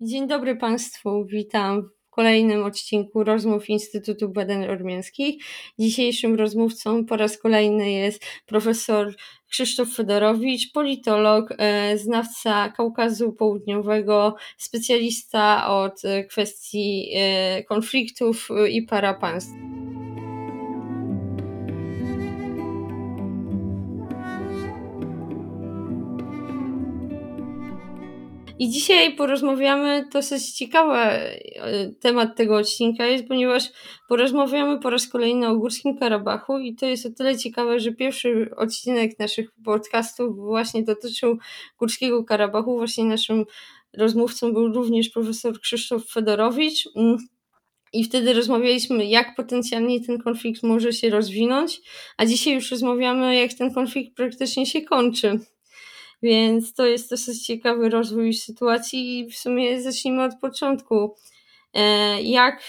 Dzień dobry Państwu, witam w kolejnym odcinku rozmów Instytutu Badań Ormiańskich. Dzisiejszym rozmówcą po raz kolejny jest profesor Krzysztof Fedorowicz, politolog, e, znawca Kaukazu Południowego, specjalista od e, kwestii e, konfliktów i parapanstw. I dzisiaj porozmawiamy, dosyć ciekawy e, temat tego odcinka jest, ponieważ porozmawiamy po raz kolejny o Górskim Karabachu i to jest o tyle ciekawe, że pierwszy odcinek naszych podcastów właśnie dotyczył Górskiego Karabachu. Właśnie naszym rozmówcą był również profesor Krzysztof Fedorowicz. Mm, I wtedy rozmawialiśmy, jak potencjalnie ten konflikt może się rozwinąć, a dzisiaj już rozmawiamy, jak ten konflikt praktycznie się kończy. Więc to jest dosyć ciekawy rozwój sytuacji i w sumie zacznijmy od początku. E, jak,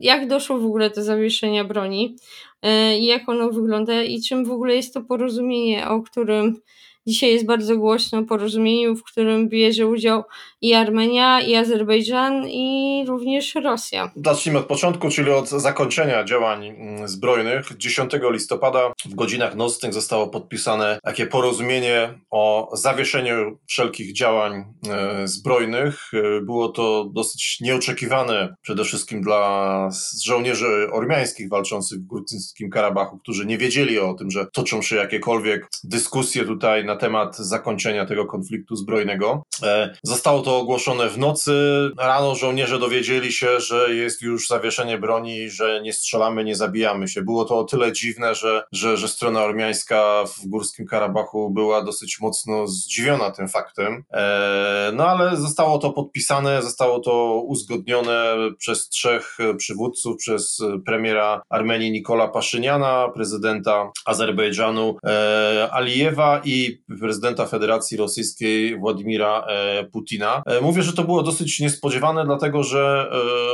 jak doszło w ogóle do zawieszenia broni? E, jak ono wygląda i czym w ogóle jest to porozumienie, o którym Dzisiaj jest bardzo głośno porozumieniu, w którym bierze udział i Armenia, i Azerbejdżan, i również Rosja. Zacznijmy od początku, czyli od zakończenia działań mm, zbrojnych. 10 listopada w godzinach nocnych zostało podpisane takie porozumienie o zawieszeniu wszelkich działań e, zbrojnych. E, było to dosyć nieoczekiwane przede wszystkim dla żołnierzy ormiańskich walczących w Górskim Karabachu, którzy nie wiedzieli o tym, że toczą się jakiekolwiek dyskusje tutaj na temat zakończenia tego konfliktu zbrojnego. E, zostało to ogłoszone w nocy. Rano żołnierze dowiedzieli się, że jest już zawieszenie broni, że nie strzelamy, nie zabijamy się. Było to o tyle dziwne, że, że, że strona ormiańska w Górskim Karabachu była dosyć mocno zdziwiona tym faktem. E, no ale zostało to podpisane, zostało to uzgodnione przez trzech przywódców, przez premiera Armenii Nikola Paszyniana, prezydenta Azerbejdżanu e, Alijewa i prezydenta Federacji Rosyjskiej Władimira e, Putina. E, mówię, że to było dosyć niespodziewane, dlatego że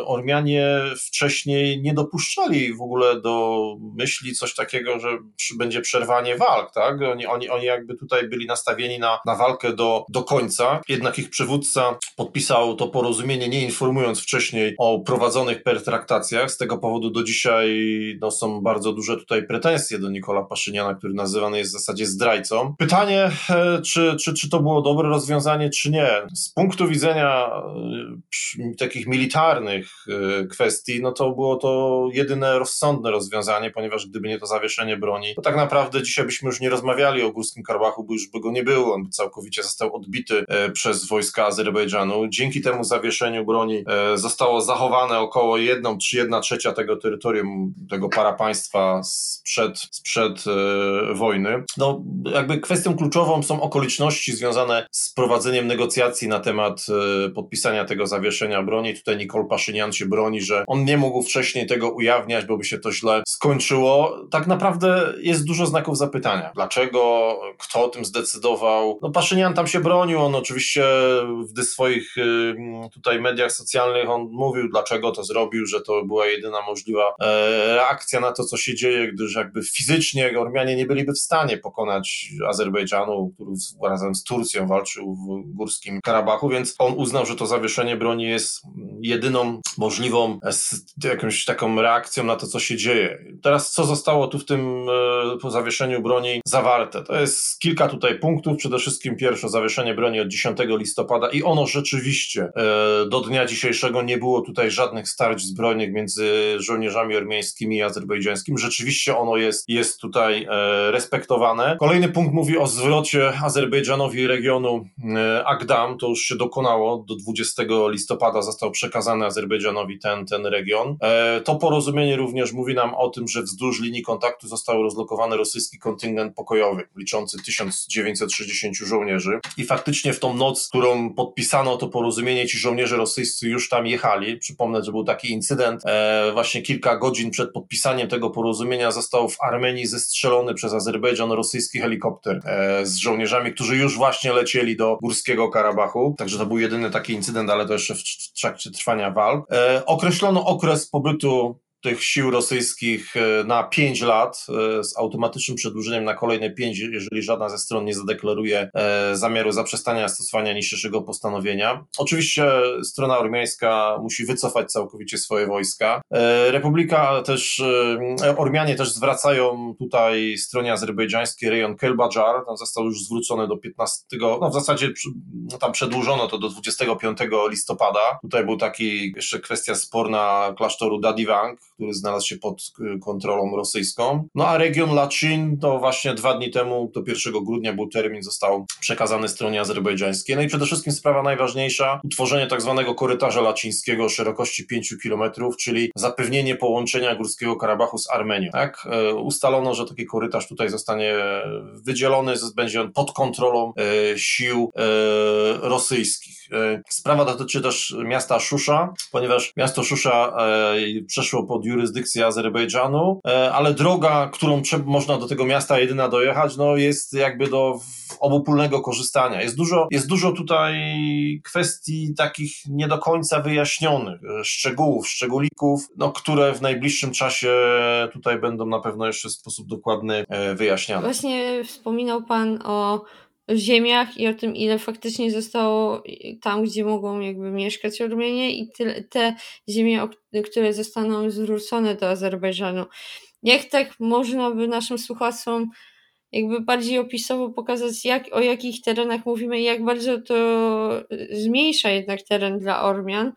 Ormianie wcześniej nie dopuszczali w ogóle do myśli coś takiego, że będzie przerwanie walk, tak? Oni, oni, oni jakby tutaj byli nastawieni na, na walkę do, do końca, jednak ich przywódca podpisał to porozumienie, nie informując wcześniej o prowadzonych pertraktacjach. Z tego powodu do dzisiaj no, są bardzo duże tutaj pretensje do Nikola Paszyniana, który nazywany jest w zasadzie zdrajcą. Pytanie, E, czy, czy, czy to było dobre rozwiązanie, czy nie. Z punktu widzenia e, takich militarnych e, kwestii, no to było to jedyne rozsądne rozwiązanie, ponieważ gdyby nie to zawieszenie broni, to tak naprawdę dzisiaj byśmy już nie rozmawiali o Górskim Karabachu, bo już by go nie było. On całkowicie został odbity przez wojska Azerbejdżanu. Dzięki temu zawieszeniu broni zostało zachowane około 1 czy 1 trzecia tego terytorium, tego parapaństwa sprzed, sprzed wojny. No, jakby kwestią kluczową są okoliczności związane z prowadzeniem negocjacji na temat e, podpisania tego zawieszenia broni. Tutaj Nikol Paszynian się broni, że on nie mógł wcześniej tego ujawniać, bo by się to źle skończyło. Tak naprawdę jest dużo znaków zapytania. Dlaczego? Kto o tym zdecydował? No Paszynian tam się bronił, on oczywiście w swoich e, tutaj mediach socjalnych on mówił, dlaczego to zrobił, że to była jedyna możliwa e, reakcja na to, co się dzieje, gdyż jakby fizycznie Ormianie nie byliby w stanie pokonać Azerbejdżanu który razem z Turcją walczył w Górskim Karabachu, więc on uznał, że to zawieszenie broni jest jedyną możliwą jakąś taką reakcją na to, co się dzieje. Teraz co zostało tu w tym e, po zawieszeniu broni zawarte? To jest kilka tutaj punktów. Przede wszystkim pierwsze zawieszenie broni od 10 listopada i ono rzeczywiście e, do dnia dzisiejszego nie było tutaj żadnych starć zbrojnych między żołnierzami armeńskimi i azerbejdżańskimi. Rzeczywiście ono jest, jest tutaj e, respektowane. Kolejny punkt mówi o zwrocie Azerbejdżanowi regionu e, Agdam, to już się dokonało, do 20 listopada został przekazany Azerbejdżanowi ten, ten region. E, to porozumienie również mówi nam o tym, że wzdłuż linii kontaktu został rozlokowany rosyjski kontyngent pokojowy, liczący 1960 żołnierzy. I faktycznie w tą noc, którą podpisano to porozumienie, ci żołnierze rosyjscy już tam jechali. Przypomnę, że był taki incydent. Właśnie kilka godzin przed podpisaniem tego porozumienia został w Armenii zestrzelony przez Azerbejdżan rosyjski helikopter z żołnierzami, którzy już właśnie lecieli do Górskiego Karabachu. Także to był jedyny taki incydent, ale to jeszcze w trakcie trwania walk. E, określono okres pobytu tych sił rosyjskich e, na 5 lat e, z automatycznym przedłużeniem na kolejne 5, jeżeli żadna ze stron nie zadeklaruje e, zamiaru zaprzestania stosowania niższego postanowienia. Oczywiście strona ormiańska musi wycofać całkowicie swoje wojska. Republika też, Ormianie też zwracają tutaj stronie azerbejdżańskiej rejon Kelbajar, tam został już zwrócony do 15, no w zasadzie no tam przedłużono to do 25 listopada. Tutaj był taki jeszcze kwestia sporna klasztoru Dadivang, który znalazł się pod kontrolą rosyjską. No a region Lachin to właśnie dwa dni temu, do 1 grudnia był termin, został przekazany stronie azerbejdżańskiej. No i przede wszystkim sprawa najważniejsza, utworzenie tak zwanego korytarza lacińskiego o szerokości 5 km, czyli zapewnienie połączenia Górskiego Karabachu z Armenią. Tak? E, ustalono, że taki korytarz tutaj zostanie wydzielony, będzie on pod kontrolą e, sił e, rosyjskich. Sprawa dotyczy też miasta Szusza, ponieważ miasto Szusza przeszło pod jurysdykcję Azerbejdżanu, ale droga, którą można do tego miasta jedyna dojechać, no jest jakby do obopólnego korzystania. Jest dużo, jest dużo tutaj kwestii takich nie do końca wyjaśnionych, szczegółów, szczególików, no, które w najbliższym czasie tutaj będą na pewno jeszcze w sposób dokładny e, wyjaśniane. Właśnie wspominał Pan o ziemiach i o tym, ile faktycznie zostało tam, gdzie mogą jakby mieszkać Ormienie i te ziemie, które zostaną zwrócone do Azerbejdżanu. Jak tak można by naszym słuchaczom jakby bardziej opisowo pokazać, jak, o jakich terenach mówimy i jak bardzo to zmniejsza jednak teren dla Ormian,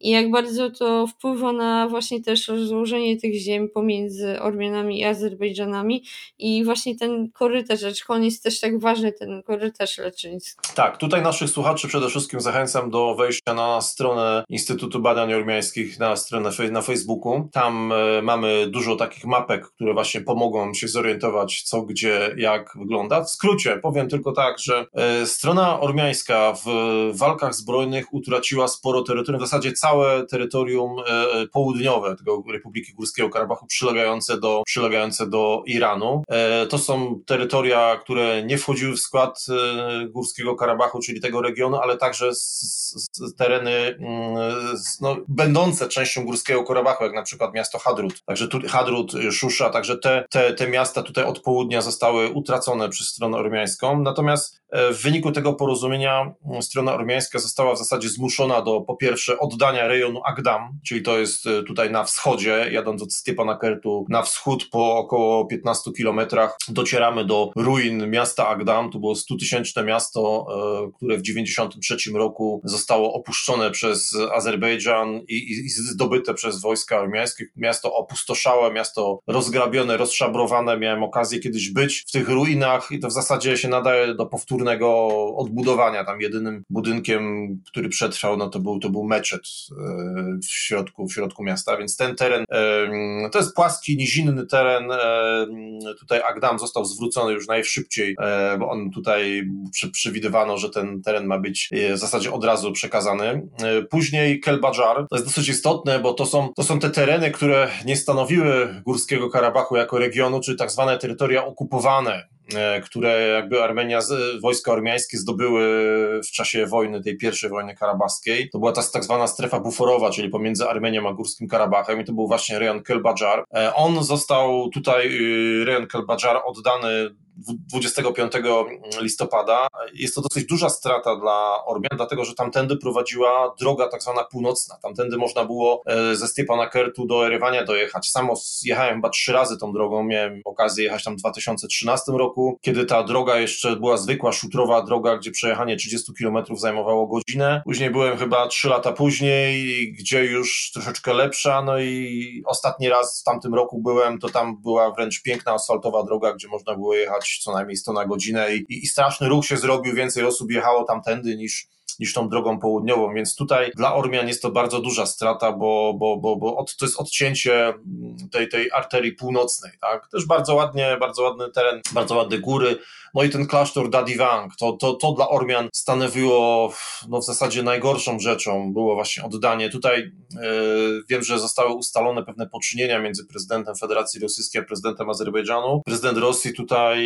i jak bardzo to wpływa na właśnie też rozłożenie tych ziem pomiędzy Ormianami i Azerbejdżanami i właśnie ten korytarz, aczkolwiek on jest też tak ważny, ten korytarz leczyński. Tak, tutaj naszych słuchaczy przede wszystkim zachęcam do wejścia na stronę Instytutu Badań Ormiańskich, na stronę na Facebooku. Tam e, mamy dużo takich mapek, które właśnie pomogą się zorientować, co, gdzie, jak wygląda. W skrócie powiem tylko tak, że e, strona ormiańska w walkach zbrojnych utraciła sporo terytorium, w zasadzie całe terytorium e, południowe tego Republiki Górskiego Karabachu przylegające do, przylegające do Iranu. E, to są terytoria, które nie wchodziły w skład e, Górskiego Karabachu, czyli tego regionu, ale także z, z tereny mm, no, będące częścią Górskiego Karabachu, jak na przykład miasto Hadrut. Także tu, Hadrut, Szusza, także te, te, te miasta tutaj od południa zostały utracone przez stronę ormiańską. Natomiast w wyniku tego porozumienia strona ormiańska została w zasadzie zmuszona do po pierwsze oddania rejonu Agdam, czyli to jest e, tutaj na wschodzie, jadąc od Stepanakertu na wschód po około 15 kilometrach docieramy do ruin miasta Agdam. To było 100-tysięczne miasto, e, które w 93 roku zostało opuszczone przez Azerbejdżan i, i zdobyte przez wojska ormiańskie. Miasto opustoszałe, miasto rozgrabione, rozszabrowane. Miałem okazję kiedyś być w tych ruinach i to w zasadzie się nadaje do powtórnego odbudowania. Tam jedynym budynkiem, który przetrwał, no to był, to był meczet w środku, w środku miasta, więc ten teren e, to jest płaski, nizinny teren. E, tutaj Agdam został zwrócony już najszybciej, bo on tutaj przewidywano, że ten teren ma być w zasadzie od razu przekazany. Później Kelbajar, to jest dosyć istotne, bo to są, to są te tereny, które nie stanowiły Górskiego Karabachu jako regionu, czyli tak zwane terytoria okupowane E, które jakby Armenia, wojska ormiańskie zdobyły w czasie wojny, tej pierwszej wojny karabaskiej. To była ta tak zwana strefa buforowa, czyli pomiędzy Armenią a Górskim Karabachem i to był właśnie rejon Kelbajar. E, on został tutaj, y, rejon Kelbajar oddany 25 listopada. Jest to dosyć duża strata dla Ormian, dlatego że tamtędy prowadziła droga tak zwana północna. Tamtędy można było e, ze Stepanakertu do Erywania dojechać. Samo jechałem chyba trzy razy tą drogą, miałem okazję jechać tam w 2013 roku, kiedy ta droga jeszcze była zwykła, szutrowa droga, gdzie przejechanie 30 km zajmowało godzinę. Później byłem chyba trzy lata później, gdzie już troszeczkę lepsza, no i ostatni raz w tamtym roku byłem, to tam była wręcz piękna asfaltowa droga, gdzie można było jechać co najmniej 100 na godzinę i, i straszny ruch się zrobił, więcej osób jechało tamtędy niż, niż tą drogą południową, więc tutaj dla Ormian jest to bardzo duża strata, bo, bo, bo, bo od, to jest odcięcie tej, tej arterii północnej, tak? Też bardzo ładnie, bardzo ładny teren, bardzo ładne góry, No i ten klasztor Dadivang, to, to, to dla Ormian stanowiło no, w zasadzie najgorszą rzeczą, było właśnie oddanie. Tutaj yy, wiem, że zostały ustalone pewne poczynienia między prezydentem Federacji Rosyjskiej a prezydentem Azerbejdżanu. Prezydent Rosji tutaj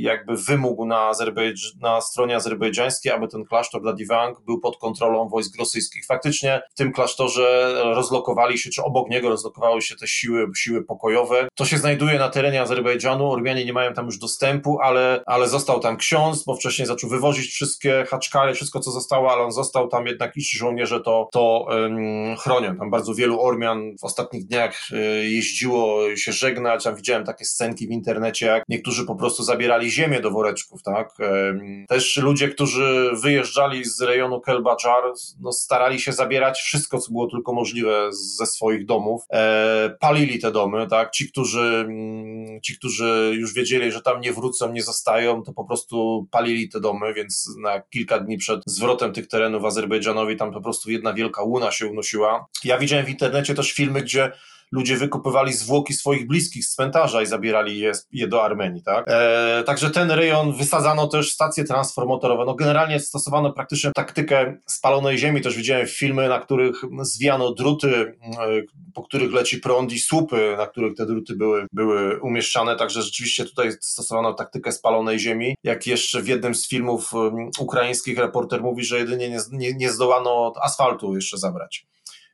jakby wymógł na, Azerbejdż na stronie azerbejdżańskiej, aby ten klasztor Dadivang był pod kontrolą wojsk rosyjskich. Faktycznie w tym klasztorze rozlokowali się, czy obok niego rozlokowały się te siły, siły pokojowe. To się znajduje na terenie Azerbejdżanu, Ormianie nie mają tam już dostępu, ale, ale został tam ksiądz, bo wcześniej zaczął wywozić wszystkie haczkary, wszystko co zostało, ale on został tam jednak i ci żołnierze to, to um, chronią. Tam bardzo wielu Ormian w ostatnich dniach y, jeździło się żegnać, tam widziałem takie scenki w internecie, jak niektórzy po prostu zabierali ziemię do woreczków, tak? Też ludzie, którzy wyjeżdżali z rejonu Kelbajar, no, starali się zabierać wszystko, co było tylko możliwe ze swoich domów. E, palili te domy, tak? Ci, którzy, mm, ci, którzy już wiedzieli, że tam nie wrócą, nie to po prostu palili te domy, więc na kilka dni przed zwrotem tych terenów Azerbejdżanowi tam po prostu jedna wielka łuna się unosiła. Ja widziałem w internecie też filmy, gdzie ludzie wykopywali zwłoki swoich bliskich z cmentarza i zabierali je, je do Armenii, tak? E, także ten rejon wysadzano też stacje transformatorowe. No generalnie stosowano praktycznie taktykę spalonej ziemi. Też widziałem filmy, na których zwiano druty, e, po których leci prąd i słupy, na których te druty były, były umieszczane. Także rzeczywiście tutaj stosowano taktykę spalonej ziemi. Jak jeszcze w jednym z filmów ukraińskich reporter mówi, że jedynie nie, nie, nie zdołano asfaltu jeszcze zabrać.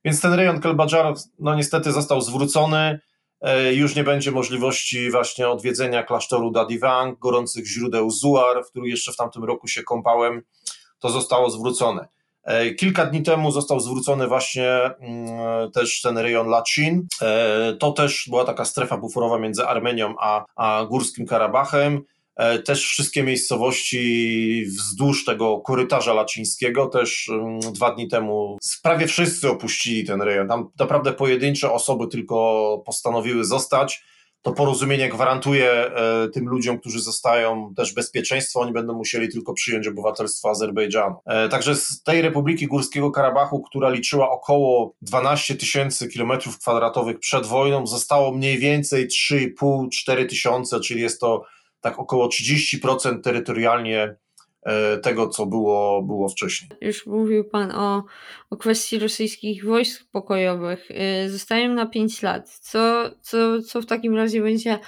Więc ten rejon Kelbadżar no niestety został zwrócony. E, już nie będzie możliwości właśnie odwiedzenia klasztoru Dadivang, gorących źródeł Zuar, w których jeszcze w tamtym roku się kąpałem. To zostało zwrócone. E, kilka dni temu został zwrócony właśnie mm, też ten rejon Lachin. E, to też była taka strefa buforowa między Armenią a, a Górskim Karabachem. E, też wszystkie miejscowości wzdłuż tego korytarza lacińskiego, też dwa dni temu prawie wszyscy opuścili ten rejon. Tam naprawdę pojedyncze osoby tylko postanowiły zostać. To porozumienie gwarantuje e, tym ludziom, którzy zostają też bezpieczeństwo, oni będą musieli tylko przyjąć obywatelstwo Azerbejdżanu. E, także z tej Republiki Górskiego Karabachu, która liczyła około 12 tysięcy kilometrów kwadratowych przed wojną, zostało mniej więcej 3,5-4 tysiące, czyli jest to tak około 30% terytorialnie e, tego, co było, było wcześniej. Już mówił Pan o, o kwestii rosyjskich wojsk pokojowych. E, zostają na 5 lat. Co, co, co w takim razie będzie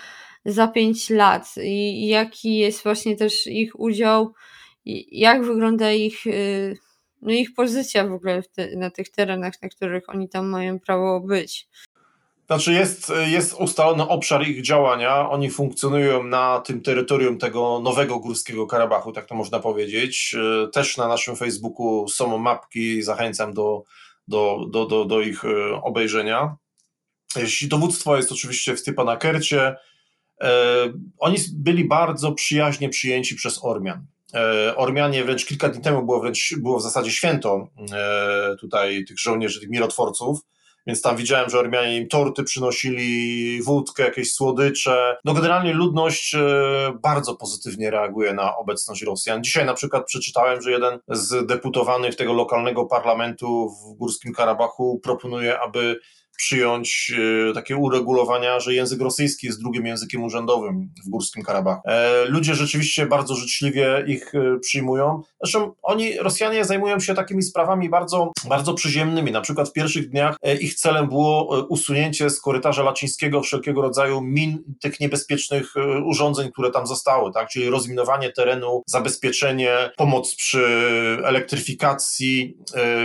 za 5 lat? I jaki jest właśnie też ich udział? Jak wygląda ich, e, no ich pozycja w ogóle te, na tych terenach, na których oni tam mają prawo być? Znaczy jest, jest ustalony obszar ich działania. Oni funkcjonują na tym terytorium tego nowego Górskiego Karabachu, tak to można powiedzieć. E, też na naszym Facebooku są mapki, zachęcam do, do, do, do, do ich e, obejrzenia. Dowództwo jest oczywiście w Stypanakercie. E, oni byli bardzo przyjaźnie przyjęci przez Ormian. Ormianie wręcz kilka dni temu było wręcz było w zasadzie święto tutaj tych żołnierzy, tych mirotworców więc tam widziałem, że Ormianie im torty przynosili, wódkę, jakieś słodycze. No generalnie ludność e, bardzo pozytywnie reaguje na obecność Rosjan. Dzisiaj na przykład przeczytałem, że jeden z deputowanych tego lokalnego parlamentu w Górskim Karabachu proponuje, aby przyjąć e, takie uregulowania, że język rosyjski jest drugim językiem urzędowym w Górskim Karabachu. E, ludzie rzeczywiście bardzo życzliwie ich e, przyjmują. Zresztą oni, Rosjanie, zajmują się takimi sprawami bardzo, bardzo przyziemnymi. Na przykład w pierwszych dniach ich celem było usunięcie z korytarza lacińskiego wszelkiego rodzaju min, tych niebezpiecznych urządzeń, które tam zostały, tak? czyli rozminowanie terenu, zabezpieczenie, pomoc przy elektryfikacji.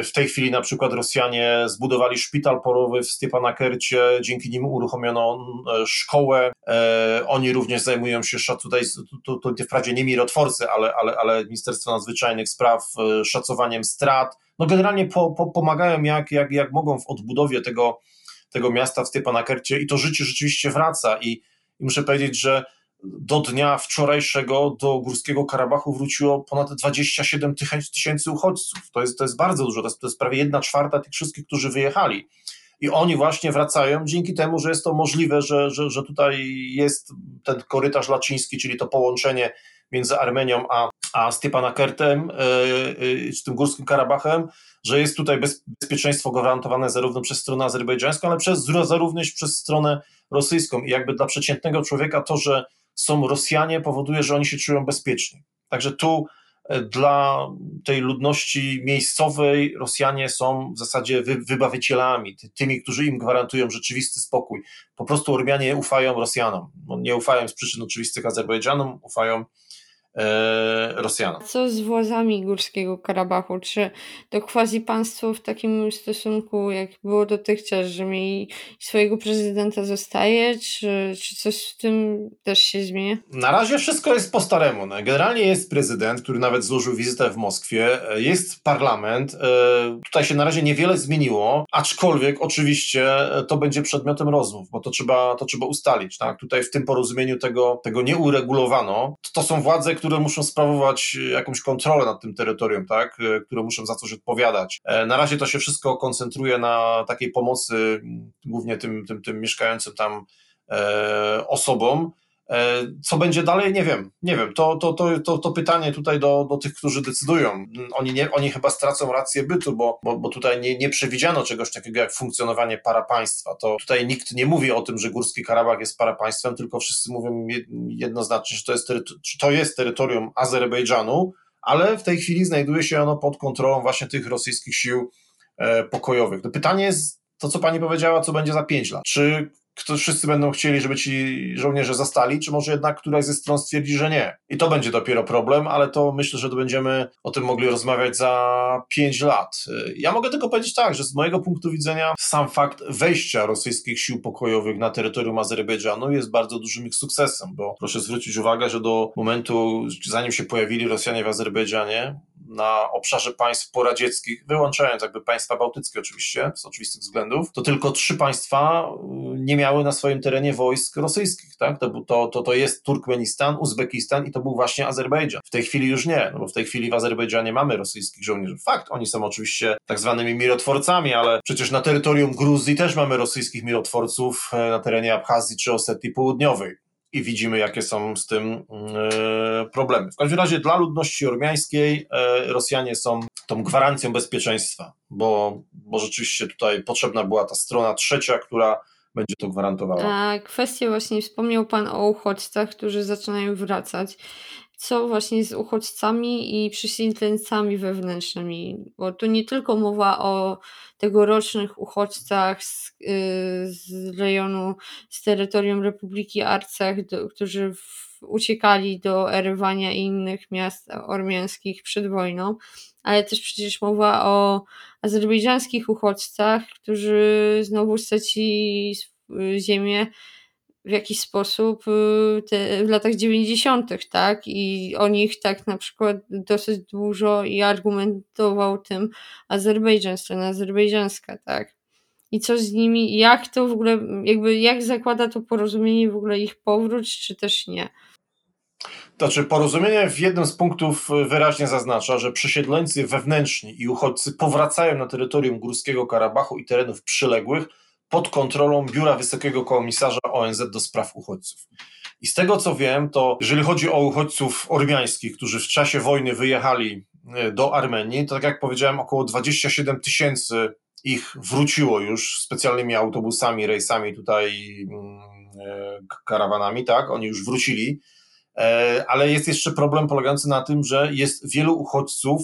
W tej chwili na przykład Rosjanie zbudowali szpital porowy w Stepanakercie, dzięki nim uruchomiono e, szkołę. E, oni również zajmują się, tutaj to, to, to wprawdzie nie mirotworcy, ale, ale, ale Ministerstwo Nadzwyczajnych Spraw, e, szacowaniem strat. No generalnie po, po, pomagają jak, jak, jak mogą w odbudowie tego, tego miasta w Stepanakercie i to życie rzeczywiście wraca i, i muszę powiedzieć, że do dnia wczorajszego do Górskiego Karabachu wróciło ponad 27 tysięcy uchodźców. To jest, to jest bardzo dużo, to jest, to jest prawie jedna czwarta tych wszystkich, którzy wyjechali. I oni właśnie wracają dzięki temu, że jest to możliwe, że, że, że tutaj jest ten korytarz laciński, czyli to połączenie między Armenią a, a Stepanakertem, yy, czy tym Górskim Karabachem, że jest tutaj bezpieczeństwo gwarantowane zarówno przez stronę azerbejdżańską, ale przez, również przez stronę rosyjską. I jakby dla przeciętnego człowieka to, że są Rosjanie, powoduje, że oni się czują bezpiecznie. Także tu dla tej ludności miejscowej Rosjanie są w zasadzie wy, wybawicielami, tymi, którzy im gwarantują rzeczywisty spokój. Po prostu Ormianie ufają Rosjanom. No, nie ufają z przyczyn oczywistych Azerbejdżanom, ufają Rosjanom. Co z władzami Górskiego Karabachu? Czy to quasi państwo w takim stosunku, jak było dotychczas, że mieli swojego prezydenta zostaje, czy, czy coś w tym też się zmienia? Na razie wszystko jest po staremu. No, generalnie jest prezydent, który nawet złożył wizytę w Moskwie, e, jest parlament. E, tutaj się na razie niewiele zmieniło, aczkolwiek oczywiście to będzie przedmiotem rozmów, bo to trzeba, to trzeba ustalić. Tak? Tutaj w tym porozumieniu tego, tego nie uregulowano. To są władze, które muszą sprawować e, jakąś kontrolę nad tym terytorium, tak, e, które muszą za coś odpowiadać. E, na razie to się wszystko koncentruje na takiej pomocy głównie tym, tym, tym mieszkającym tam osobom. Co będzie dalej, nie wiem. Nie wiem. To, to, to, to, to pytanie tutaj do, do tych, którzy decydują. Oni, nie, oni chyba stracą rację bytu, bo, bo, bo tutaj nie, nie przewidziano czegoś takiego jak funkcjonowanie parapaństwa. To tutaj nikt nie mówi o tym, że Górski Karabach jest parapaństwem, tylko wszyscy mówią jednoznacznie, że to jest, to jest terytorium Azerbejdżanu, ale w tej chwili znajduje się ono pod kontrolą właśnie tych rosyjskich sił e, pokojowych. To pytanie jest to, co pani powiedziała, co będzie za pięć lat. Czy kto, wszyscy będą chcieli, żeby ci żołnierze zastali, czy może jednak któraś ze stron stwierdzi, że nie. I to będzie dopiero problem, ale to myślę, że to będziemy o tym mogli rozmawiać za pięć lat. Ja mogę tylko powiedzieć tak, że z mojego punktu widzenia sam fakt wejścia rosyjskich sił pokojowych na terytorium Azerbejdżanu jest bardzo dużym ich sukcesem, bo proszę zwrócić uwagę, że do momentu, zanim się pojawili Rosjanie w Azerbejdżanie, na obszarze państw poradzieckich, wyłączając jakby państwa bałtyckie oczywiście, z oczywistych względów, to tylko trzy państwa y, nie miały na swoim terenie wojsk rosyjskich. Tak? To, to, to, to jest Turkmenistan, Uzbekistan i to był właśnie Azerbejdżan. W tej chwili już nie, no bo w tej chwili w Azerbejdżanie mamy rosyjskich żołnierzy. Fakt, oni są oczywiście tak zwanymi mirotworcami, ale przecież na terytorium Gruzji też mamy rosyjskich mirotworców e, na terenie Abchazji czy Osetii Południowej i widzimy, jakie są z tym e, problemy. W każdym razie dla ludności ormiańskiej e, Rosjanie są tą gwarancją bezpieczeństwa, bo, bo rzeczywiście tutaj potrzebna była ta strona trzecia, która będzie to gwarantowała. A kwestia właśnie, wspomniał Pan o uchodźcach, którzy zaczynają wracać. Co właśnie z uchodźcami i przysięgleńcami wewnętrznymi? Bo tu nie tylko mowa o tegorocznych uchodźcach z, yy, z rejonu, z terytorium Republiki Arcach, do, którzy w, uciekali do Erywania i innych miast ormiańskich przed wojną, ale też przecież mowa o azerbejdżańskich uchodźcach, którzy znowu stracili ziemię w jakiś sposób y, te, w latach 90., tak? I o nich tak na przykład dosyć dużo i argumentował tym Azerbejdżan, strona azerbejdżańska, tak? I co z nimi, jak to w ogóle, jakby jak zakłada to porozumienie w ogóle ich powrót, czy też nie? Znaczy, porozumienie w jednym z punktów wyraźnie zaznacza, że przesiedleńcy wewnętrzni i uchodźcy powracają na terytorium Górskiego Karabachu i terenów przyległych pod kontrolą Biura Wysokiego Komisarza ONZ do spraw uchodźców. I z tego co wiem, to jeżeli chodzi o uchodźców ormiańskich, którzy w czasie wojny wyjechali e, do Armenii, to tak jak powiedziałem, około 27 tysięcy ich wróciło już specjalnymi autobusami, rejsami tutaj, mm, e, karawanami, tak, oni już wrócili, e, ale jest jeszcze problem polegający na tym, że jest wielu uchodźców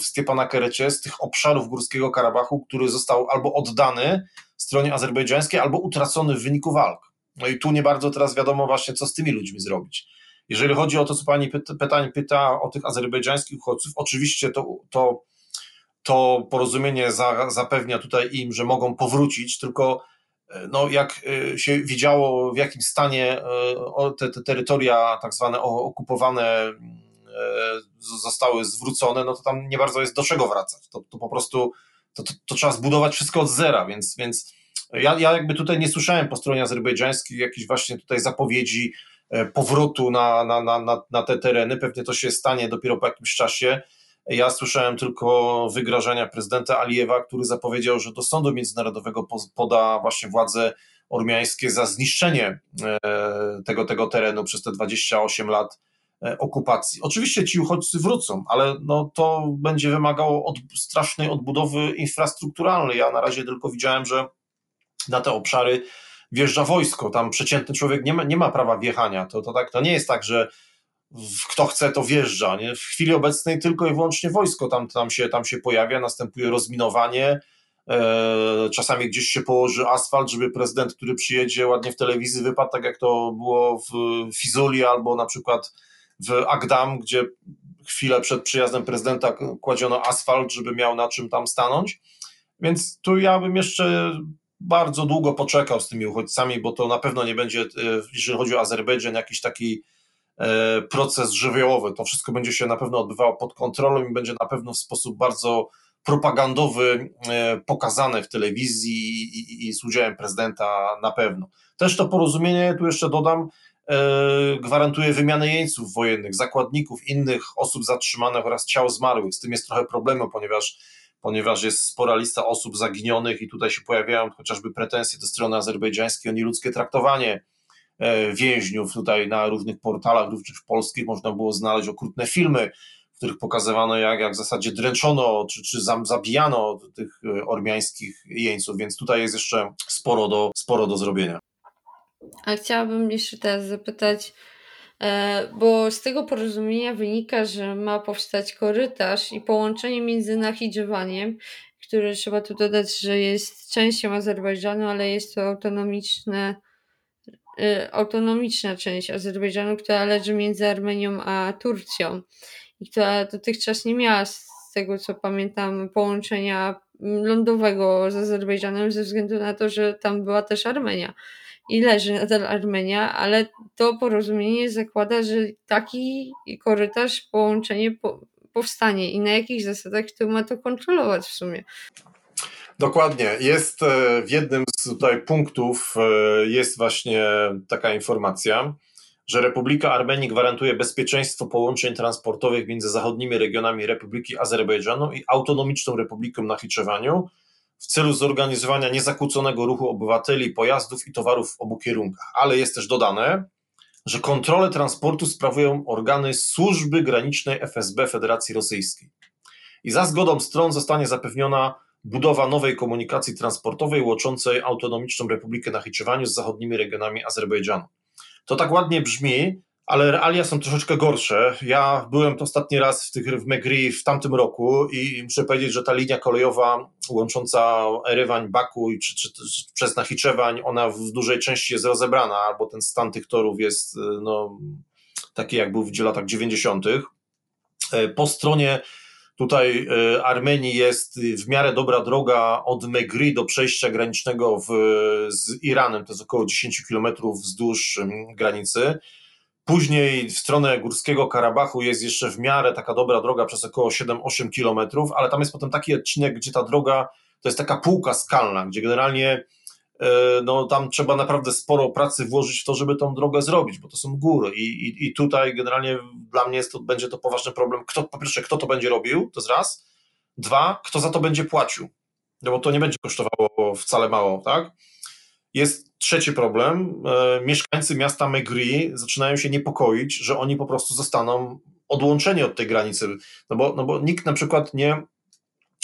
w Stepana Kerecie z tych obszarów Górskiego Karabachu, który został albo oddany stronie azerbejdżańskiej albo utracony w wyniku walk. No i tu nie bardzo teraz wiadomo właśnie, co z tymi ludźmi zrobić. Jeżeli chodzi o to, co pani pyta, pytań pyta o tych azerbejdżańskich uchodźców, oczywiście to, to, to porozumienie za, zapewnia tutaj im, że mogą powrócić, tylko e, no, jak e, się widziało, w jakim stanie e, te, te terytoria tak zwane okupowane zostały zwrócone, no to tam nie bardzo jest do czego wracać. To, to po prostu to, to, to, trzeba zbudować wszystko od zera, więc, więc ja, ja jakby tutaj nie słyszałem po stronie azerbejdżańskiej jakichś właśnie tutaj zapowiedzi e, powrotu na, na, na, na te tereny. Pewnie to się stanie dopiero po jakimś czasie. Ja słyszałem tylko wygrażenia prezydenta Alijewa, który zapowiedział, że do sądu międzynarodowego poda właśnie władze ormiańskie za zniszczenie e, tego, tego terenu przez te 28 lat okupacji. Oczywiście ci uchodźcy wrócą, ale no to będzie wymagało od, strasznej odbudowy infrastrukturalnej. Ja na razie tylko widziałem, że na te obszary wjeżdża wojsko, tam przeciętny człowiek nie ma, nie ma prawa wjechania. To, to, tak, to nie jest tak, że kto chce, to wjeżdża. Nie? W chwili obecnej tylko i wyłącznie wojsko tam, tam, się, tam się pojawia, następuje rozminowanie. E, czasami gdzieś się położy asfalt, żeby prezydent, który przyjedzie ładnie w telewizji, wypadł tak jak to było w Fizuli albo na przykład w Agdam, gdzie chwilę przed przyjazdem prezydenta kładziono asfalt, żeby miał na czym tam stanąć. Więc tu ja bym jeszcze bardzo długo poczekał z tymi uchodźcami, bo to na pewno nie będzie, e, jeżeli chodzi o Azerbejdżan, jakiś taki e, proces żywiołowy. To wszystko będzie się na pewno odbywało pod kontrolą i będzie na pewno w sposób bardzo propagandowy e, pokazane w telewizji i, i z udziałem prezydenta na pewno. Też to porozumienie, tu jeszcze dodam, gwarantuje wymianę jeńców wojennych, zakładników, innych osób zatrzymanych oraz ciał zmarłych. Z tym jest trochę problemu, ponieważ ponieważ jest spora lista osób zaginionych i tutaj się pojawiają chociażby pretensje do strony azerbejdżańskiej o nieludzkie traktowanie e, więźniów. Tutaj na różnych portalach, również polskich, można było znaleźć okrutne filmy, w których pokazywano, jak, jak w zasadzie dręczono czy, czy zabijano tych e, ormiańskich jeńców, więc tutaj jest jeszcze sporo do, sporo do zrobienia. A chciałabym jeszcze teraz zapytać, E, bo z tego porozumienia wynika, że ma powstać korytarz i połączenie między Nachidżewaniem, które trzeba tu dodać, że jest częścią Azerbejdżanu, ale jest to autonomiczne, e, autonomiczna część Azerbejdżanu, która leży między Armenią a Turcją i która dotychczas nie miała, z tego co pamiętam, połączenia lądowego z Azerbejdżanem ze względu na to, że tam była też Armenia i leży nadal Armenia, ale to porozumienie zakłada, że taki korytarz, połączenie po, powstanie i na jakich zasadach kto ma to kontrolować w sumie. Dokładnie. Jest e, w jednym z tutaj punktów e, jest właśnie taka informacja, że Republika Armenii gwarantuje bezpieczeństwo połączeń transportowych między zachodnimi regionami Republiki Azerbejdżanu i autonomiczną Republiką Nachiczewaniu w celu zorganizowania niezakłóconego ruchu obywateli, pojazdów i towarów w obu kierunkach. Ale jest też dodane, że kontrolę transportu sprawują organy służby granicznej FSB Federacji Rosyjskiej. I za zgodą stron zostanie zapewniona budowa nowej komunikacji transportowej łączącej autonomiczną Republikę Nachiczewaniu z zachodnimi regionami Azerbejdżanu. To tak ładnie brzmi, ale realia są troszeczkę gorsze. Ja byłem ostatni raz w, tych, w Megri w tamtym roku i muszę powiedzieć, że ta linia kolejowa łącząca Erywań, Baku czy, czy, czy przez Nachiczewań, ona w dużej części jest rozebrana, albo ten stan tych torów jest no, taki, jak był w latach 90. E, po stronie tutaj e, Armenii jest w miarę dobra droga od Megri do przejścia granicznego w, z Iranem, to jest około 10 kilometrów wzdłuż granicy. Później w stronę Górskiego Karabachu jest jeszcze w miarę taka dobra droga przez około 7-8 kilometrów, ale tam jest potem taki odcinek, gdzie ta droga to jest taka półka skalna, gdzie generalnie e, no, tam trzeba naprawdę sporo pracy włożyć w to, żeby tą drogę zrobić, bo to są góry i, i, i tutaj generalnie dla mnie jest to, będzie to poważny problem. Kto, po pierwsze, kto to będzie robił, to jest raz. Dwa, kto za to będzie płacił, no bo to nie będzie kosztowało wcale mało, tak? Jest trzeci problem. E, mieszkańcy miasta Megri zaczynają się niepokoić, że oni po prostu zostaną odłączeni od tej granicy. No bo, no bo nikt na przykład nie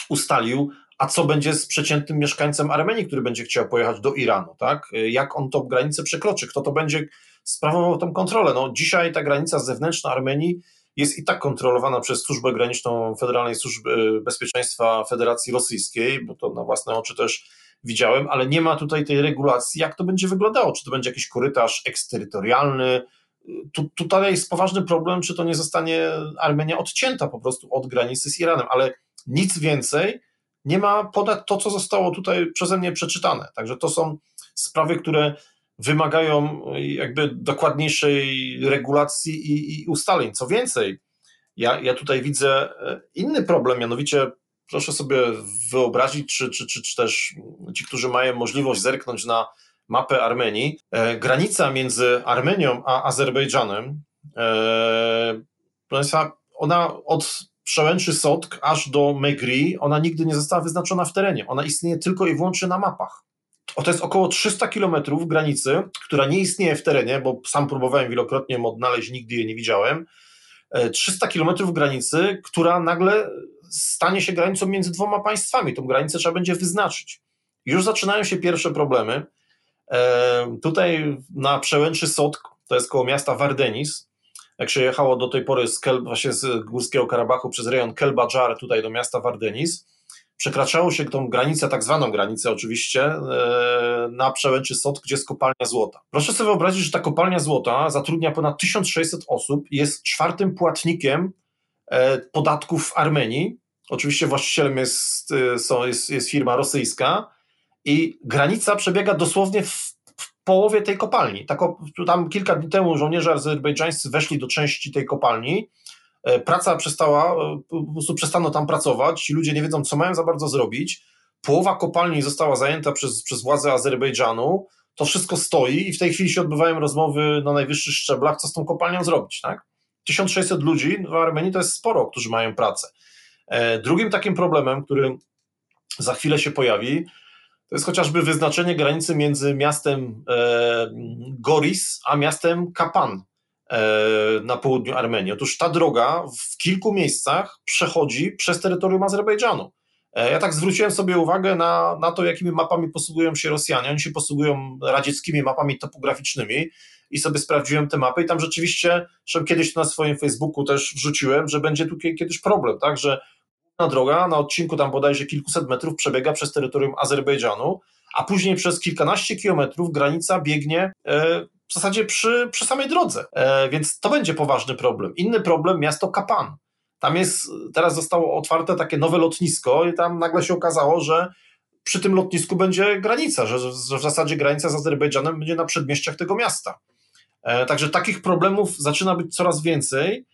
ustalił, a co będzie z przeciętnym mieszkańcem Armenii, który będzie chciał pojechać do Iranu, tak? E, jak on tą granicę przekroczy, kto to będzie sprawował tą kontrolę? No, dzisiaj ta granica zewnętrzna Armenii jest i tak kontrolowana przez Służbę Graniczną Federalnej Służby Bezpieczeństwa Federacji Rosyjskiej, bo to na własne oczy też widziałem, ale nie ma tutaj tej regulacji, jak to będzie wyglądało. Czy to będzie jakiś korytarz eksterytorialny? Tu, tutaj jest poważny problem, czy to nie zostanie Armenia odcięta po prostu od granicy z Iranem, ale nic więcej nie ma ponad to, co zostało tutaj przeze mnie przeczytane. Także to są sprawy, które wymagają jakby dokładniejszej regulacji i, i ustaleń. Co więcej, ja, ja tutaj widzę inny problem, mianowicie proszę sobie wyobrazić, czy, czy, czy, czy też ci, którzy mają możliwość zerknąć na mapę Armenii, e, granica między Armenią a Azerbejdżanem, e, ona od przełęczy Sotk aż do Megri, ona nigdy nie została wyznaczona w terenie. Ona istnieje tylko i wyłącznie na mapach. To jest około 300 kilometrów granicy, która nie istnieje w terenie, bo sam próbowałem wielokrotnie ją odnaleźć, nigdy jej nie widziałem. 300 e, kilometrów granicy, która nagle stanie się granicą między dwoma państwami. Tą granicę trzeba będzie wyznaczyć. Już zaczynają się pierwsze problemy, Tutaj na przełęczy Sotk, to jest koło miasta Wardenis, jak się jechało do tej pory z, Kel, właśnie z Górskiego Karabachu przez rejon Kelbadżar tutaj do miasta Wardenis, przekraczało się tą granicę, tak zwaną granicę oczywiście, e, na przełęczy Sot, gdzie jest kopalnia złota. Proszę sobie wyobrazić, że ta kopalnia złota zatrudnia ponad 1600 osób, jest czwartym płatnikiem e, podatków w Armenii. Oczywiście właścicielem jest, e, jest, jest firma rosyjska i granica przebiega dosłownie w połowie tej kopalni. Tak, tam kilka dni temu żołnierze azerbejdżańscy weszli do części tej kopalni, e, praca przestała, e, po prostu przestano tam pracować, ci ludzie nie wiedzą, co mają za bardzo zrobić, połowa kopalni została zajęta przez, przez władze Azerbejdżanu, to wszystko stoi i w tej chwili się odbywają rozmowy na najwyższych szczeblach, co z tą kopalnią zrobić, tak? 1600 ludzi w Armenii to jest sporo, którzy mają pracę. E, drugim takim problemem, który za chwilę się pojawi, to jest chociażby wyznaczenie granicy między miastem e, Goris a miastem Kapan e, na południu Armenii. Otóż ta droga w kilku miejscach przechodzi przez terytorium Azerbejdżanu. Ja tak zwróciłem sobie uwagę na, na to, jakimi mapami posługują się Rosjanie. Oni się posługują radzieckimi mapami topograficznymi i sobie sprawdziłem te mapy i tam rzeczywiście, że kiedyś na swoim Facebooku też wrzuciłem, że będzie tu kiedyś problem, tak, że droga na odcinku tam bodajże kilkuset metrów przebiega przez terytorium Azerbejdżanu, a później przez kilkanaście kilometrów granica biegnie e, w zasadzie przy, przy samej drodze. E, więc to będzie poważny problem. Inny problem miasto Kapan. Tam jest, teraz zostało otwarte takie nowe lotnisko i tam nagle się okazało, że przy tym lotnisku będzie granica, że, że w zasadzie granica z Azerbejdżanem będzie na przedmieściach tego miasta. E, także takich problemów zaczyna być coraz więcej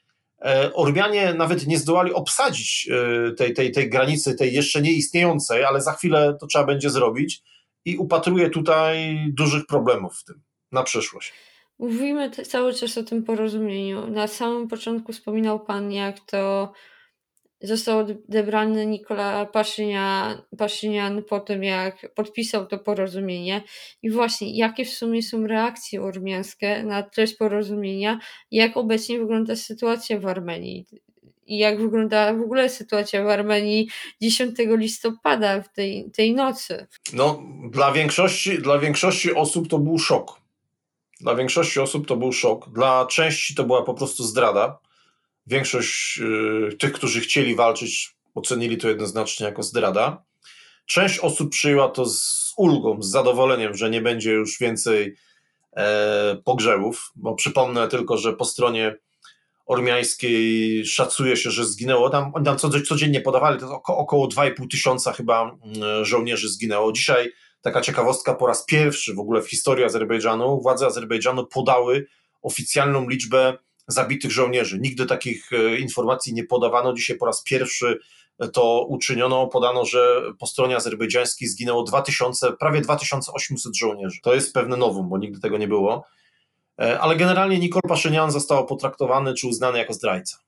Ormianie nawet nie zdołali obsadzić e, tej, tej, tej granicy, tej jeszcze nieistniejącej, ale za chwilę to trzeba będzie zrobić i upatruję tutaj dużych problemów w tym na przyszłość. Mówimy cały czas o tym porozumieniu. Na samym początku wspominał Pan, jak to został odebrany Nikola Paszynian, Paszynian po tym, jak podpisał to porozumienie. I właśnie, jakie w sumie są reakcje ormiańskie na treść porozumienia, jak obecnie wygląda sytuacja w Armenii i jak wygląda w ogóle sytuacja w Armenii 10 listopada w tej, tej nocy. No, dla większości, dla większości osób to był szok. Dla większości osób to był szok. Dla części to była po prostu zdrada Większość y, tych, którzy chcieli walczyć, ocenili to jednoznacznie jako zdrada. Część osób przyjęła to z ulgą, z zadowoleniem, że nie będzie już więcej e, pogrzebów, bo przypomnę tylko, że po stronie ormiańskiej szacuje się, że zginęło, tam, tam codziennie podawali, to około, około 2,5 tysiąca chyba mm, żołnierzy zginęło. Dzisiaj taka ciekawostka, po raz pierwszy w ogóle w historii Azerbejdżanu, władze Azerbejdżanu podały oficjalną liczbę zabitych żołnierzy. Nigdy takich e, informacji nie podawano. Dzisiaj po raz pierwszy to uczyniono. Podano, że po stronie azerbejdżańskiej zginęło 2000, prawie 2800 żołnierzy. To jest pewne nowum, bo nigdy tego nie było. E, ale generalnie Nikol Paszynian został potraktowany czy uznany jako zdrajca.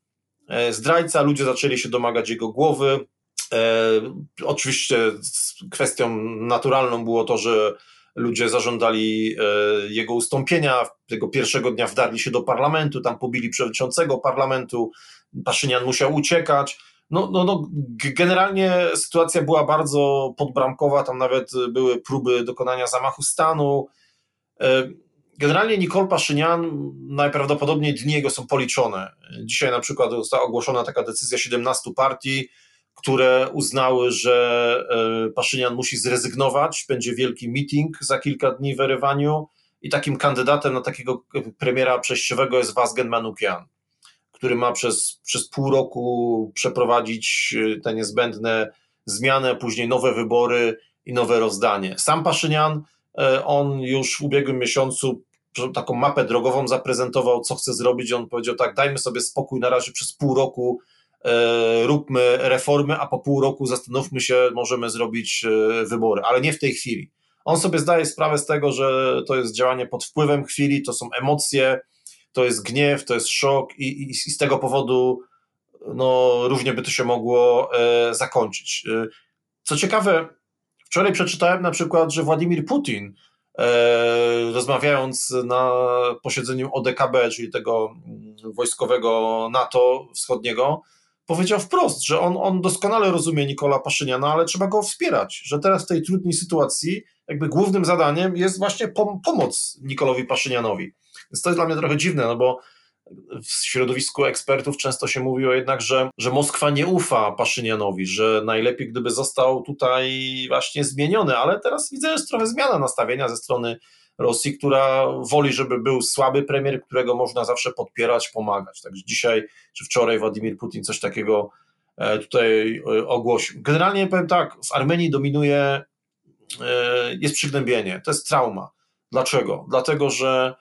E, zdrajca, ludzie zaczęli się domagać jego głowy. Oczywiście kwestią naturalną było to, że ludzie zażądali e, jego ustąpienia. Tego pierwszego dnia wdarli się do parlamentu, tam pobili przewodniczącego parlamentu, Paszynian musiał uciekać. No, no, no, generalnie sytuacja była bardzo podbramkowa, tam nawet były próby dokonania zamachu stanu. E, generalnie Nicole Paszynian, najprawdopodobniej dni jego są policzone. Dzisiaj na przykład została ogłoszona taka decyzja 17 partii, które uznały, że e, Paszynian musi zrezygnować. Będzie wielki meeting za kilka dni w Erywaniu i takim kandydatem na takiego premiera przejściowego jest Vazgen Manukian, który ma przez, przez pół roku przeprowadzić e, te niezbędne zmiany, później nowe wybory i nowe rozdanie. Sam Paszynian, e, on już w ubiegłym miesiącu taką mapę drogową zaprezentował, co chce zrobić. On powiedział tak, dajmy sobie spokój na razie przez pół roku E, róbmy reformy, a po pół roku zastanówmy się, możemy zrobić e, wybory, ale nie w tej chwili. On sobie zdaje sprawę z tego, że to jest działanie pod wpływem chwili, to są emocje, to jest gniew, to jest szok i, i, i z tego powodu no, równie by to się mogło e, zakończyć. E, co ciekawe, wczoraj przeczytałem na przykład, że Władimir Putin, e, rozmawiając na posiedzeniu ODKB, czyli tego mm, wojskowego NATO wschodniego, powiedział wprost, że on, on doskonale rozumie Nikola Paszyniana, ale trzeba go wspierać, że teraz w tej trudnej sytuacji jakby głównym zadaniem jest właśnie pom pomoc Nikolowi Paszynianowi. Więc to jest dla mnie trochę dziwne, no bo w środowisku ekspertów często się mówiło jednak, że, że Moskwa nie ufa Paszynianowi, że najlepiej gdyby został tutaj właśnie zmieniony, ale teraz widzę, że jest trochę zmiana nastawienia ze strony Rosji, która woli, żeby był słaby premier, którego można zawsze podpierać, pomagać. Także dzisiaj czy wczoraj Władimir Putin coś takiego e, tutaj e, ogłosił. Generalnie powiem tak, w Armenii dominuje, e, jest przygnębienie, to jest trauma. Dlaczego? Dlatego, że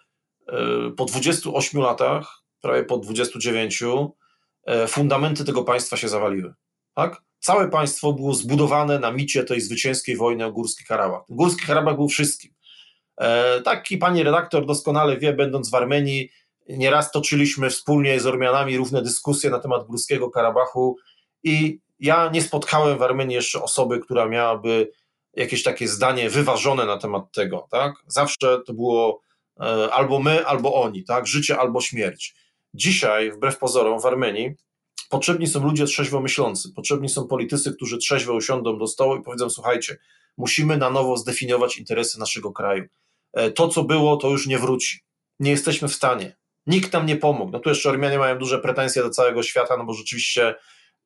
po 28 latach, prawie po 29, fundamenty tego państwa się zawaliły. Tak? Całe państwo było zbudowane na micie tej zwycięskiej wojny o Górski Karabach. Górski Karabach był wszystkim. E, taki pani redaktor doskonale wie, będąc w Armenii, nieraz toczyliśmy wspólnie z Ormianami równe dyskusje na temat Górskiego Karabachu i ja nie spotkałem w Armenii jeszcze osoby, która miałaby jakieś takie zdanie wyważone na temat tego, tak? Zawsze to było e, albo my, albo oni, tak? Życie albo śmierć. Dzisiaj, wbrew pozorom, w Armenii potrzebni są ludzie trzeźwo myślący, potrzebni są politycy, którzy trzeźwo usiądą do stołu i powiedzą: Słuchajcie, musimy na nowo zdefiniować interesy naszego kraju. E, to, co było, to już nie wróci. Nie jesteśmy w stanie. Nikt nam nie pomógł. No tu jeszcze Ormianie mają duże pretensje do całego świata, no bo rzeczywiście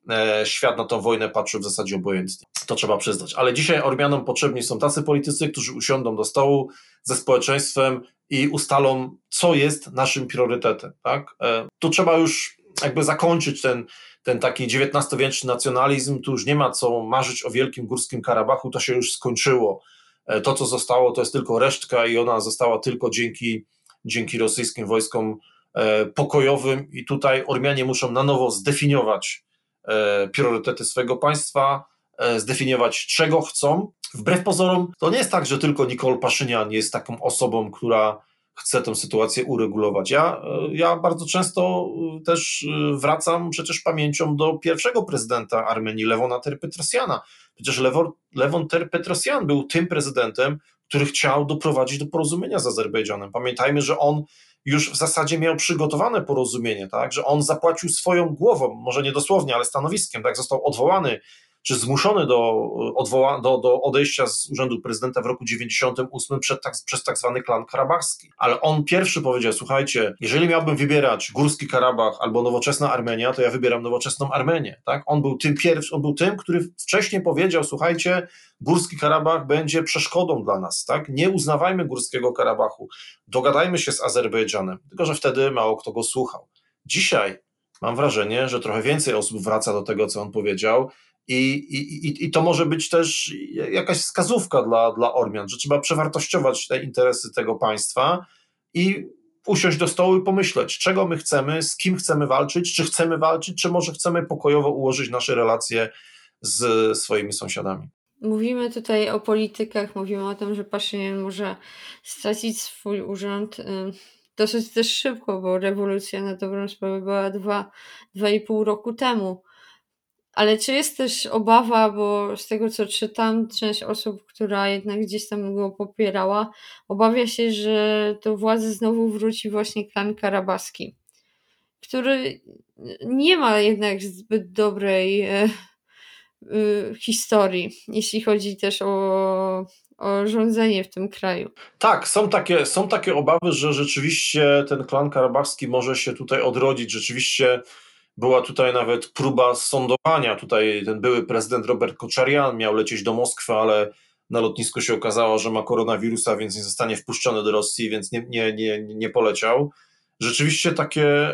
e, świat na tą wojnę patrzył w zasadzie obojętnie. To trzeba przyznać. Ale dzisiaj Ormianom potrzebni są tacy politycy, którzy usiądą do stołu ze społeczeństwem i ustalą, co jest naszym priorytetem. Tak? E, tu trzeba już jakby zakończyć ten, ten taki XIX-wieczny nacjonalizm. Tu już nie ma co marzyć o wielkim górskim Karabachu, to się już skończyło. E, to, co zostało, to jest tylko resztka i ona została tylko dzięki, dzięki rosyjskim wojskom e, pokojowym i tutaj Ormianie muszą na nowo zdefiniować e, priorytety swojego państwa, zdefiniować czego chcą. Wbrew pozorom, to nie jest tak, że tylko Nikol Paszynian jest taką osobą, która chce tę sytuację uregulować. Ja, ja bardzo często też wracam przecież pamięcią do pierwszego prezydenta Armenii, Lewona Terpetrosjana, Przecież Lewon, Lewon Petrosjan był tym prezydentem, który chciał doprowadzić do porozumienia z Azerbejdżanem. Pamiętajmy, że on już w zasadzie miał przygotowane porozumienie, tak, że on zapłacił swoją głową, może nie dosłownie, ale stanowiskiem, tak, został odwołany czy zmuszony do, odwoła, do, do odejścia z urzędu prezydenta w roku 98 przed tak, przez tak zwany klan karabachski. Ale on pierwszy powiedział, słuchajcie, jeżeli miałbym wybierać Górski Karabach albo nowoczesna Armenia, to ja wybieram nowoczesną Armenię. Tak? On był tym pierwszy, on był tym, który wcześniej powiedział, słuchajcie, Górski Karabach będzie przeszkodą dla nas, tak? Nie uznawajmy Górskiego Karabachu, dogadajmy się z Azerbejdżanem, tylko że wtedy mało kto go słuchał. Dzisiaj mam wrażenie, że trochę więcej osób wraca do tego, co on powiedział i, i, I to może być też jakaś wskazówka dla, dla Ormian, że trzeba przewartościować te interesy tego państwa i usiąść do stołu i pomyśleć, czego my chcemy, z kim chcemy walczyć, czy chcemy walczyć, czy może chcemy pokojowo ułożyć nasze relacje z swoimi sąsiadami. Mówimy tutaj o politykach, mówimy o tym, że Paszynian może stracić swój urząd dosyć też szybko, bo rewolucja na dobrą sprawę była dwa, dwa i pół roku temu. Ale czy jest też obawa, bo z tego co czytam, część osób, która jednak gdzieś tam go popierała, obawia się, że do władzy znowu wróci właśnie klan karabaski, który nie ma jednak zbyt dobrej e, e, historii, jeśli chodzi też o, o rządzenie w tym kraju. Tak, są takie, są takie obawy, że rzeczywiście ten klan karabachski może się tutaj odrodzić. Rzeczywiście była tutaj nawet próba sądowania. Tutaj ten były prezydent Robert Koczarian miał lecieć do Moskwy, ale na lotnisku się okazało, że ma koronawirusa, więc nie zostanie wpuszczony do Rosji, więc nie, nie, nie, nie poleciał. Rzeczywiście takie,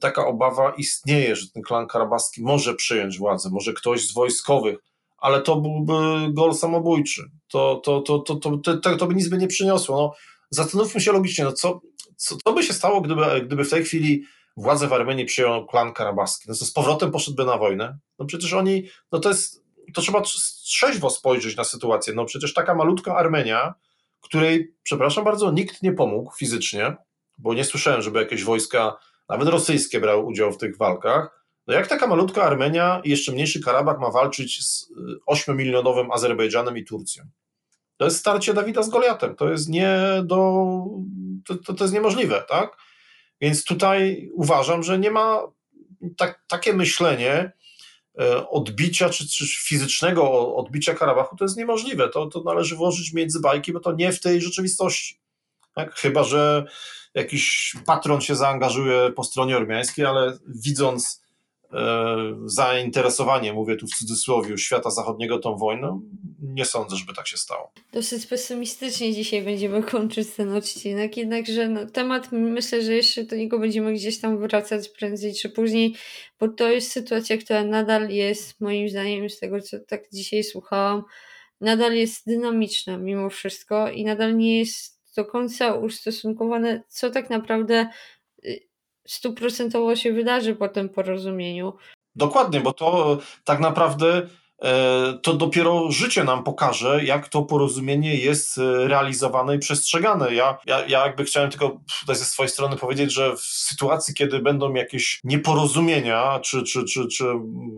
taka obawa istnieje, że ten klan karabaski może przyjąć władzę, może ktoś z wojskowych, ale to byłby gol samobójczy. To, to, to, to, to, to by nic by nie przyniosło. No, zastanówmy się logicznie, no co, co, co by się stało, gdyby, gdyby w tej chwili władzę w Armenii przyjął klan karabaski, no to z powrotem poszedłby na wojnę. No przecież oni, no to jest, to trzeba trzeźwo spojrzeć na sytuację. No przecież taka malutka Armenia, której, przepraszam bardzo, nikt nie pomógł fizycznie, bo nie słyszałem, żeby jakieś wojska, nawet rosyjskie, brały udział w tych walkach. No jak taka malutka Armenia i jeszcze mniejszy Karabach ma walczyć z 8-milionowym y, Azerbejdżanem i Turcją? To jest starcie Dawida z Goliatem. To jest nie do. To, to, to jest niemożliwe, tak? Więc tutaj uważam, że nie ma tak, takie myślenie e, odbicia, czy, czy fizycznego odbicia Karabachu, to jest niemożliwe. To, to należy włożyć między bajki, bo to nie w tej rzeczywistości. Tak? Chyba, że jakiś patron się zaangażuje po stronie ormiańskiej, ale widząc zainteresowanie, mówię tu w cudzysłowie, świata zachodniego tą wojną, nie sądzę, żeby tak się stało. Dosyć pesymistycznie dzisiaj będziemy kończyć ten odcinek, jednakże no, temat myślę, że jeszcze do niego będziemy gdzieś tam wracać prędzej czy później, bo to jest sytuacja, która nadal jest moim zdaniem z tego, co tak dzisiaj słuchałam, nadal jest dynamiczna mimo wszystko i nadal nie jest do końca ustosunkowane, co tak naprawdę stuprocentowo się wydarzy po tym porozumieniu. Dokładnie, bo to tak naprawdę to dopiero życie nam pokaże, jak to porozumienie jest e, realizowane i przestrzegane. Ja, ja, ja jakby chciałem tylko tutaj ze swojej strony powiedzieć, że w sytuacji, kiedy będą jakieś nieporozumienia, czy, czy, czy, czy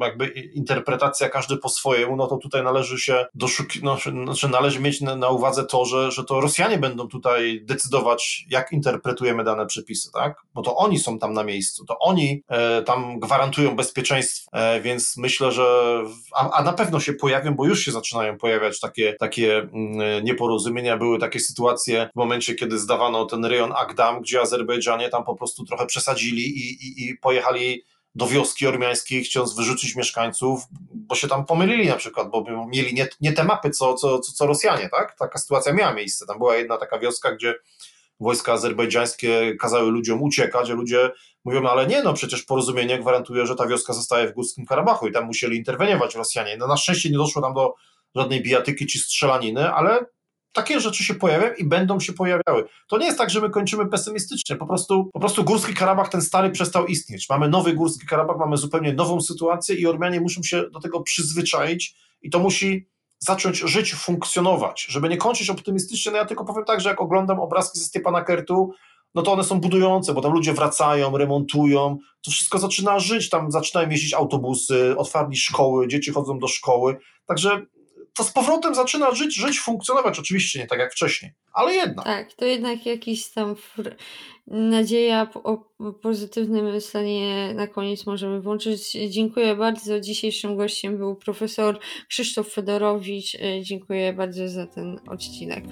jakby interpretacja każdy po swojemu, no to tutaj należy się doszukiwać, no, znaczy należy mieć na, na uwadze to, że, że to Rosjanie będą tutaj decydować, jak interpretujemy dane przepisy, tak? Bo to oni są tam na miejscu, to oni e, tam gwarantują bezpieczeństwo, e, więc myślę, że a, a na pewno się pojawią, bo już się zaczynają pojawiać takie, takie mm, nieporozumienia. Były takie sytuacje w momencie, kiedy zdawano ten rejon Agdam, gdzie Azerbejdżanie tam po prostu trochę przesadzili i, i, i pojechali do wioski ormiańskiej, chcąc wyrzucić mieszkańców, bo się tam pomylili na przykład, bo mieli nie, nie te mapy, co, co, co, co Rosjanie, tak? Taka sytuacja miała miejsce. Tam była jedna taka wioska, gdzie wojska azerbejdżańskie kazały ludziom uciekać, a ludzie mówią, no ale nie, no przecież porozumienie gwarantuje, że ta wioska zostaje w Górskim Karabachu i tam musieli interweniować Rosjanie. No na szczęście nie doszło tam do żadnej bijatyki czy strzelaniny, ale takie rzeczy się pojawiają i będą się pojawiały. To nie jest tak, że my kończymy pesymistycznie, po prostu, po prostu Górski Karabach ten stary przestał istnieć. Mamy nowy Górski Karabach, mamy zupełnie nową sytuację i Ormianie muszą się do tego przyzwyczaić i to musi zacząć żyć, funkcjonować. Żeby nie kończyć optymistycznie, no ja tylko powiem tak, że jak oglądam obrazki ze Stepana Kertu, no to one są budujące, bo tam ludzie wracają, remontują, to wszystko zaczyna żyć, tam zaczynają jeździć autobusy, otwarli szkoły, dzieci chodzą do szkoły, także to z powrotem zaczyna żyć, żyć, funkcjonować, oczywiście nie tak jak wcześniej, ale jednak. Tak, to jednak jakiś tam nadzieja o pozytywne myślenie na koniec możemy włączyć. Dziękuję bardzo. Dzisiejszym gościem był profesor Krzysztof Fedorowicz. Dziękuję bardzo za ten odcinek.